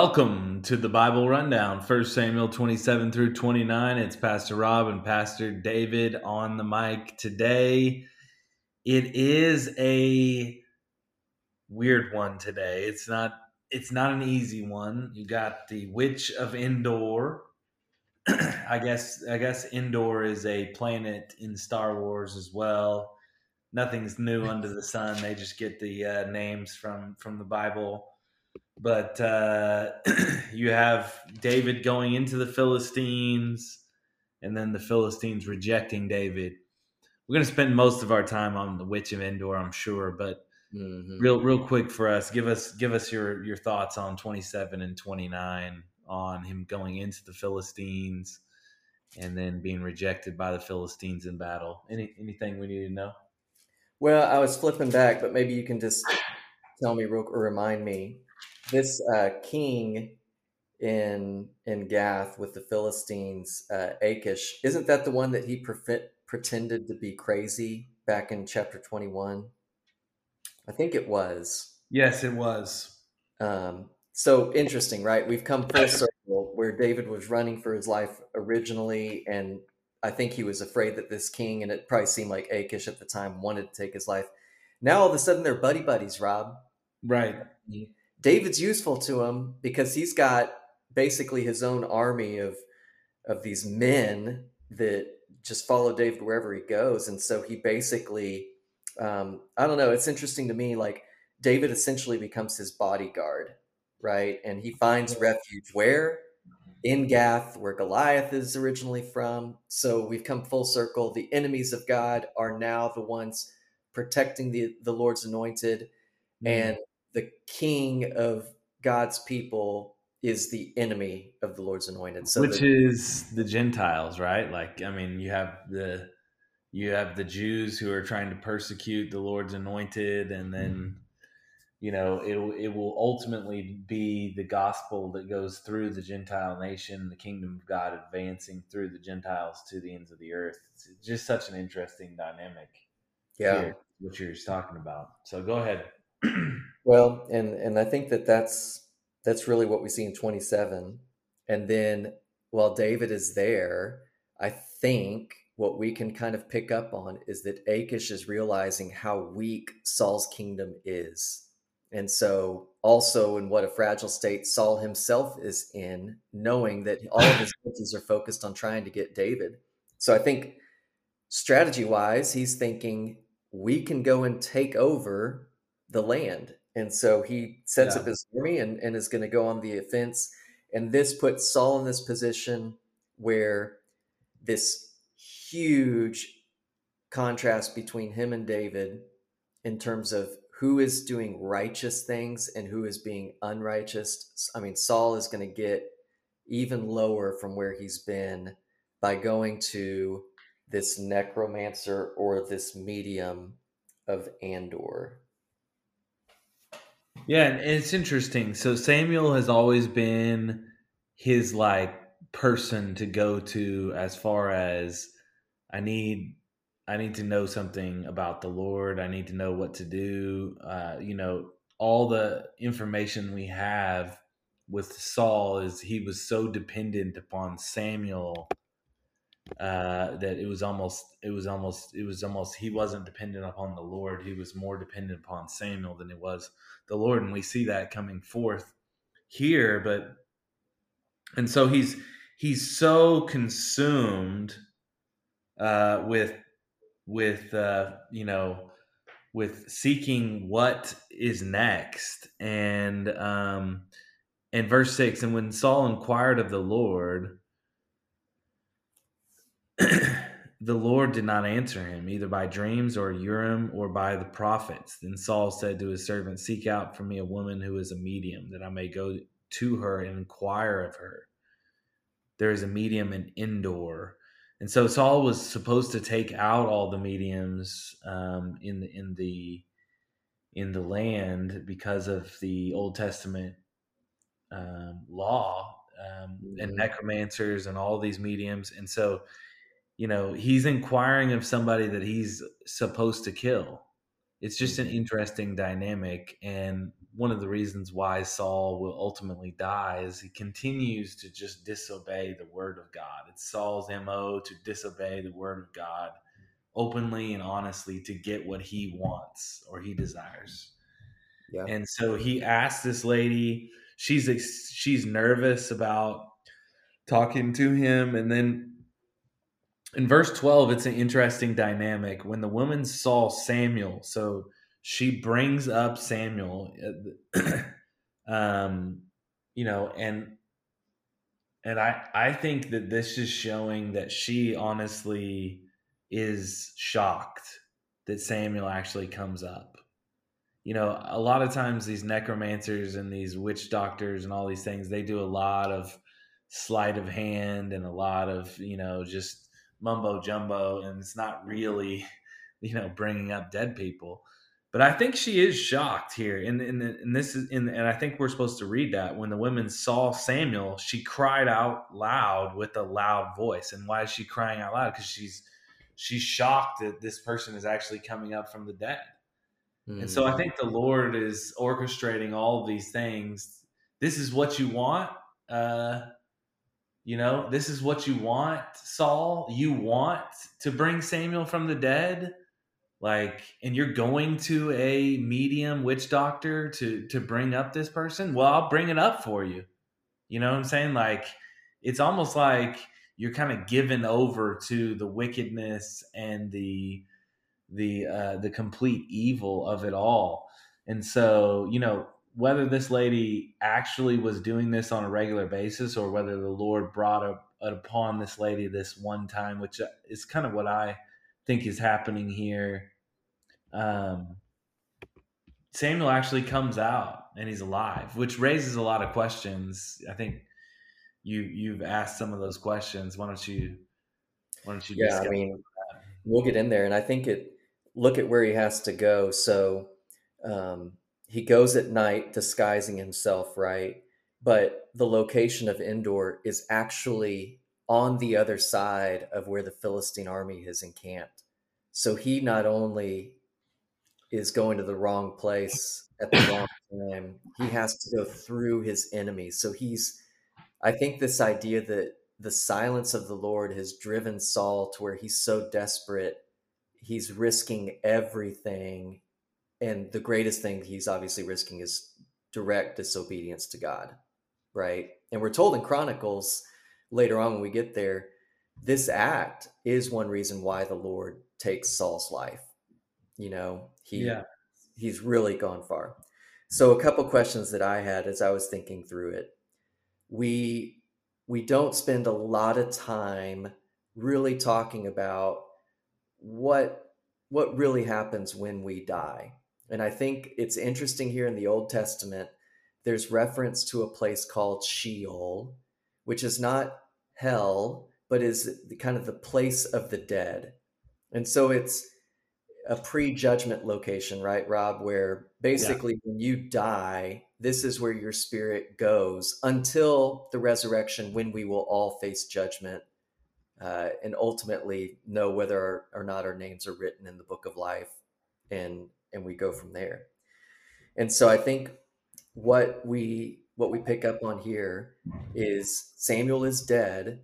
Welcome to the Bible Rundown, 1 Samuel 27 through 29. It's Pastor Rob and Pastor David on the mic today. It is a weird one today. It's not it's not an easy one. You got the Witch of Endor. I guess I guess Endor is a planet in Star Wars as well. Nothing's new under the sun. They just get the uh, names from from the Bible but uh, you have David going into the Philistines, and then the Philistines rejecting David. We're going to spend most of our time on the Witch of Endor, I'm sure, but mm-hmm. real, real quick for us, give us, give us your your thoughts on 27 and 29 on him going into the Philistines and then being rejected by the Philistines in battle. Any anything we need to know? Well, I was flipping back, but maybe you can just tell me real or remind me this uh, king in in Gath with the Philistines, uh, Achish, isn't that the one that he pre- pretended to be crazy back in chapter twenty one? I think it was. Yes, it was. Um, so interesting, right? We've come full circle where David was running for his life originally, and I think he was afraid that this king, and it probably seemed like Achish at the time, wanted to take his life. Now all of a sudden they're buddy buddies, Rob. Right. David's useful to him because he's got basically his own army of of these men that just follow David wherever he goes, and so he basically, um, I don't know. It's interesting to me. Like David essentially becomes his bodyguard, right? And he finds refuge where in Gath, where Goliath is originally from. So we've come full circle. The enemies of God are now the ones protecting the the Lord's anointed, mm-hmm. and the king of God's people is the enemy of the Lord's anointed. So which the, is the Gentiles, right? Like, I mean, you have the you have the Jews who are trying to persecute the Lord's anointed, and then mm-hmm. you know it it will ultimately be the gospel that goes through the Gentile nation, the kingdom of God advancing through the Gentiles to the ends of the earth. It's just such an interesting dynamic. Yeah, here, what you're talking about. So go ahead. well, and and I think that that's that's really what we see in 27. And then while David is there, I think what we can kind of pick up on is that Achish is realizing how weak Saul's kingdom is. And so, also, in what a fragile state Saul himself is in, knowing that all of his forces are focused on trying to get David. So, I think strategy wise, he's thinking we can go and take over the land. And so he sets yeah. up his army and, and is going to go on the offense. And this puts Saul in this position where this huge contrast between him and David in terms of who is doing righteous things and who is being unrighteous. I mean, Saul is going to get even lower from where he's been by going to this necromancer or this medium of Endor. Yeah, and it's interesting. So Samuel has always been his like person to go to as far as I need I need to know something about the Lord. I need to know what to do. Uh, you know, all the information we have with Saul is he was so dependent upon Samuel uh, that it was almost it was almost it was almost he wasn't dependent upon the Lord. He was more dependent upon Samuel than he was the Lord, and we see that coming forth here. But and so he's he's so consumed uh, with with uh, you know with seeking what is next and um and verse 6 and when Saul inquired of the Lord the Lord did not answer him, either by dreams or Urim or by the prophets. Then Saul said to his servant, Seek out for me a woman who is a medium, that I may go to her and inquire of her. There is a medium in Endor. And so Saul was supposed to take out all the mediums um, in the in the in the land because of the Old Testament um, law um, and mm-hmm. necromancers and all these mediums. And so you know, he's inquiring of somebody that he's supposed to kill. It's just an mm-hmm. interesting dynamic. And one of the reasons why Saul will ultimately die is he continues to just disobey the word of God. It's Saul's MO to disobey the word of God openly and honestly to get what he wants or he desires. Yeah. And so he asks this lady, she's she's nervous about talking to him and then in verse 12 it's an interesting dynamic when the woman saw Samuel. So she brings up Samuel um you know and and I I think that this is showing that she honestly is shocked that Samuel actually comes up. You know, a lot of times these necromancers and these witch doctors and all these things, they do a lot of sleight of hand and a lot of, you know, just mumbo jumbo and it's not really, you know, bringing up dead people. But I think she is shocked here, and and, and this is and, and I think we're supposed to read that when the women saw Samuel, she cried out loud with a loud voice. And why is she crying out loud? Because she's she's shocked that this person is actually coming up from the dead. Mm. And so I hmm. think the Lord is orchestrating all of these things. This is what you want. Uh, you know, this is what you want, Saul. You want to bring Samuel from the dead. Like, and you're going to a medium witch doctor to to bring up this person. Well, I'll bring it up for you. You know what I'm saying? Like, it's almost like you're kind of given over to the wickedness and the the uh, the complete evil of it all. And so, you know, whether this lady actually was doing this on a regular basis or whether the Lord brought up upon this lady this one time, which is kind of what I think is happening here. Um, Samuel actually comes out and he's alive, which raises a lot of questions. I think you you've asked some of those questions. Why don't you why don't you Yeah, I mean we'll get in there and I think it look at where he has to go. So um, he goes at night disguising himself, right? But the location of Endor is actually on the other side of where the Philistine army has encamped. So he not only is going to the wrong place at the wrong time, he has to go through his enemies. So he's I think this idea that the silence of the Lord has driven Saul to where he's so desperate, he's risking everything. And the greatest thing he's obviously risking is direct disobedience to God, right? And we're told in Chronicles later on when we get there, this act is one reason why the Lord takes Saul's life. You know, he yeah. he's really gone far. So a couple questions that I had as I was thinking through it we we don't spend a lot of time really talking about what what really happens when we die. And I think it's interesting here in the Old Testament there's reference to a place called Sheol, which is not hell, but is the, kind of the place of the dead. And so it's a pre-judgment location, right, Rob, where basically yeah. when you die, this is where your spirit goes until the resurrection when we will all face judgment uh, and ultimately know whether or not our names are written in the book of life and and we go from there. And so i think what we what we pick up on here is samuel is dead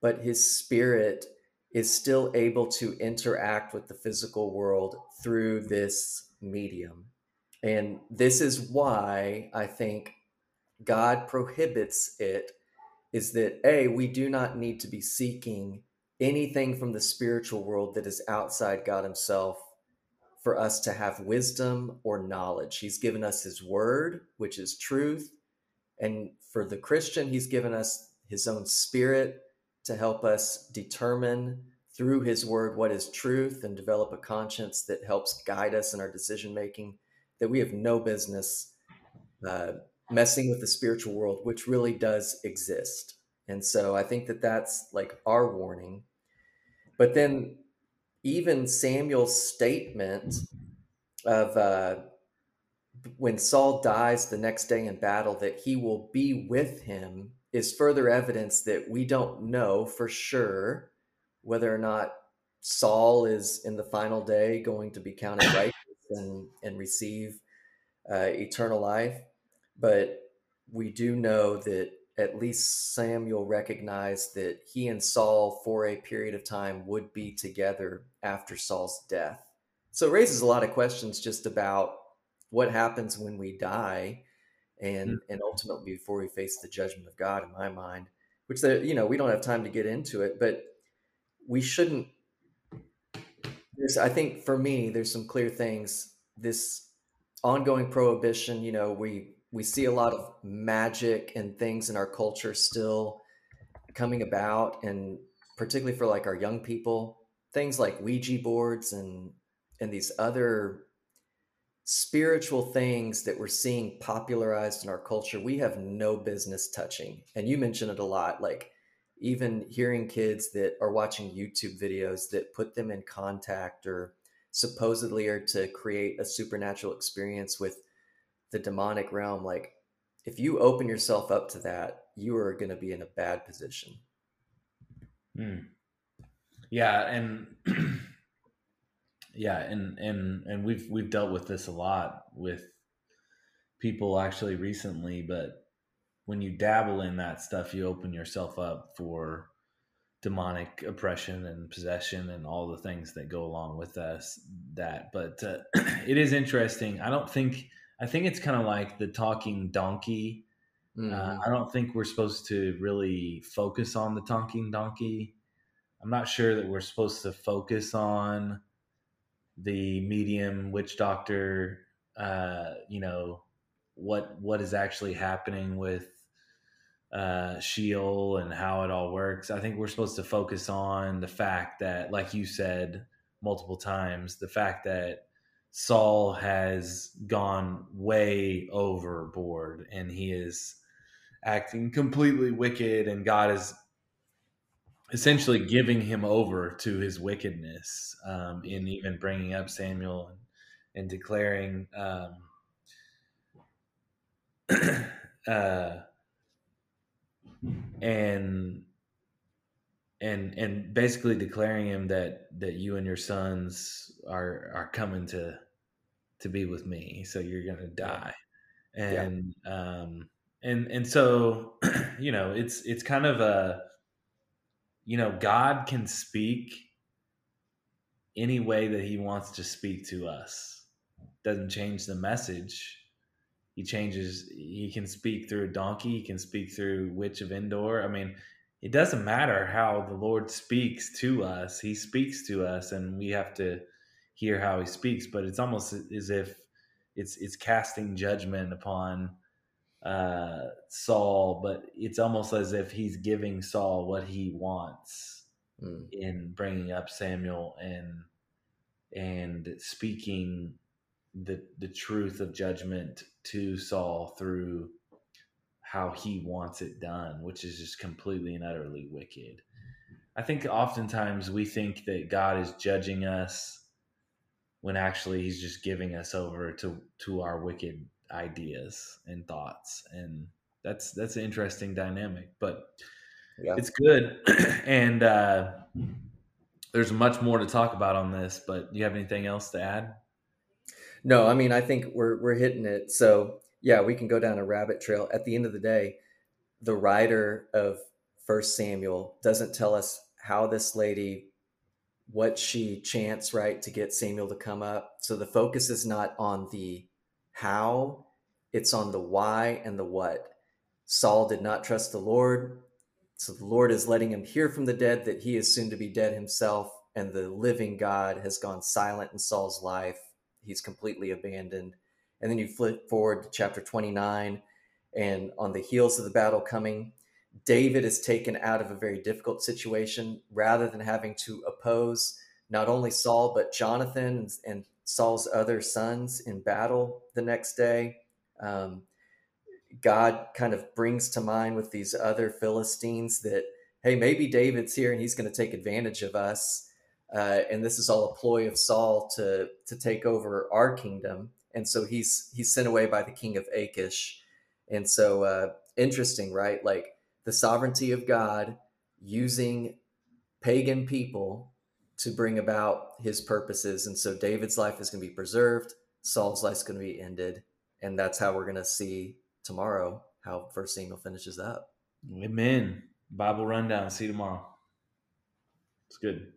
but his spirit is still able to interact with the physical world through this medium. And this is why I think God prohibits it is that A, we do not need to be seeking anything from the spiritual world that is outside God Himself for us to have wisdom or knowledge. He's given us His word, which is truth. And for the Christian, He's given us His own spirit to help us determine through His word what is truth and develop a conscience that helps guide us in our decision making that we have no business uh, messing with the spiritual world, which really does exist. And so I think that that's like our warning. But then even Samuel's statement of uh, when Saul dies the next day in battle, that he will be with him is further evidence that we don't know for sure whether or not Saul is in the final day going to be counted righteous and and receive uh, eternal life. But we do know that at least Samuel recognized that he and Saul, for a period of time, would be together after Saul's death. So it raises a lot of questions just about what happens when we die and mm-hmm. and ultimately before we face the judgment of God in my mind which the you know we don't have time to get into it but we shouldn't there's I think for me there's some clear things this ongoing prohibition you know we we see a lot of magic and things in our culture still coming about and particularly for like our young people things like ouija boards and and these other spiritual things that we're seeing popularized in our culture we have no business touching. And you mentioned it a lot like even hearing kids that are watching youtube videos that put them in contact or supposedly are to create a supernatural experience with the demonic realm like if you open yourself up to that you are going to be in a bad position hmm. yeah and yeah and and and we've we've dealt with this a lot with people actually recently but when you dabble in that stuff you open yourself up for demonic oppression and possession and all the things that go along with us that but uh, it is interesting i don't think i think it's kind of like the talking donkey uh, mm-hmm. uh, i don't think we're supposed to really focus on the talking donkey i'm not sure that we're supposed to focus on the medium witch doctor uh, you know what what is actually happening with uh, Sheol and how it all works. I think we're supposed to focus on the fact that, like you said multiple times, the fact that Saul has gone way overboard and he is acting completely wicked, and God is essentially giving him over to his wickedness um, in even bringing up Samuel and, and declaring um, uh, and and and basically declaring him that that you and your sons are are coming to to be with me so you're gonna die and yeah. um and and so you know it's it's kind of a you know, God can speak any way that he wants to speak to us. Doesn't change the message. He changes he can speak through a donkey, he can speak through witch of Endor. I mean, it doesn't matter how the Lord speaks to us. He speaks to us and we have to hear how he speaks, but it's almost as if it's it's casting judgment upon uh, Saul, but it's almost as if he's giving Saul what he wants mm. in bringing up Samuel and and speaking the the truth of judgment to Saul through how he wants it done, which is just completely and utterly wicked. I think oftentimes we think that God is judging us when actually he's just giving us over to to our wicked ideas and thoughts. And that's that's an interesting dynamic but yeah. it's good. And uh, there's much more to talk about on this but do you have anything else to add? No i mean i think we're we're hitting it. So yeah we can go down a rabbit trail. At the end of the day the writer of first samuel doesn't tell us how this lady what she chants right to get samuel to come up so the focus is not on the how, it's on the why and the what. Saul did not trust the Lord. So the Lord is letting him hear from the dead that he is soon to be dead himself, and the living God has gone silent in Saul's life. He's completely abandoned. And then you flip forward to chapter 29, and on the heels of the battle coming, David is taken out of a very difficult situation rather than having to oppose not only Saul, but Jonathan and Saul's other sons in battle the next day. Um, God kind of brings to mind with these other Philistines that, hey, maybe David's here and he's going to take advantage of us. Uh, and this is all a ploy of Saul to to take over our kingdom. And so he's he's sent away by the king of Achish. And so uh, interesting, right? Like the sovereignty of God using pagan people to bring about his purposes. And so David's life is going to be preserved, Saul's life is going to be ended, and that's how we're going to see tomorrow how First Samuel finishes up. Amen. Bible rundown. See you tomorrow. It's good.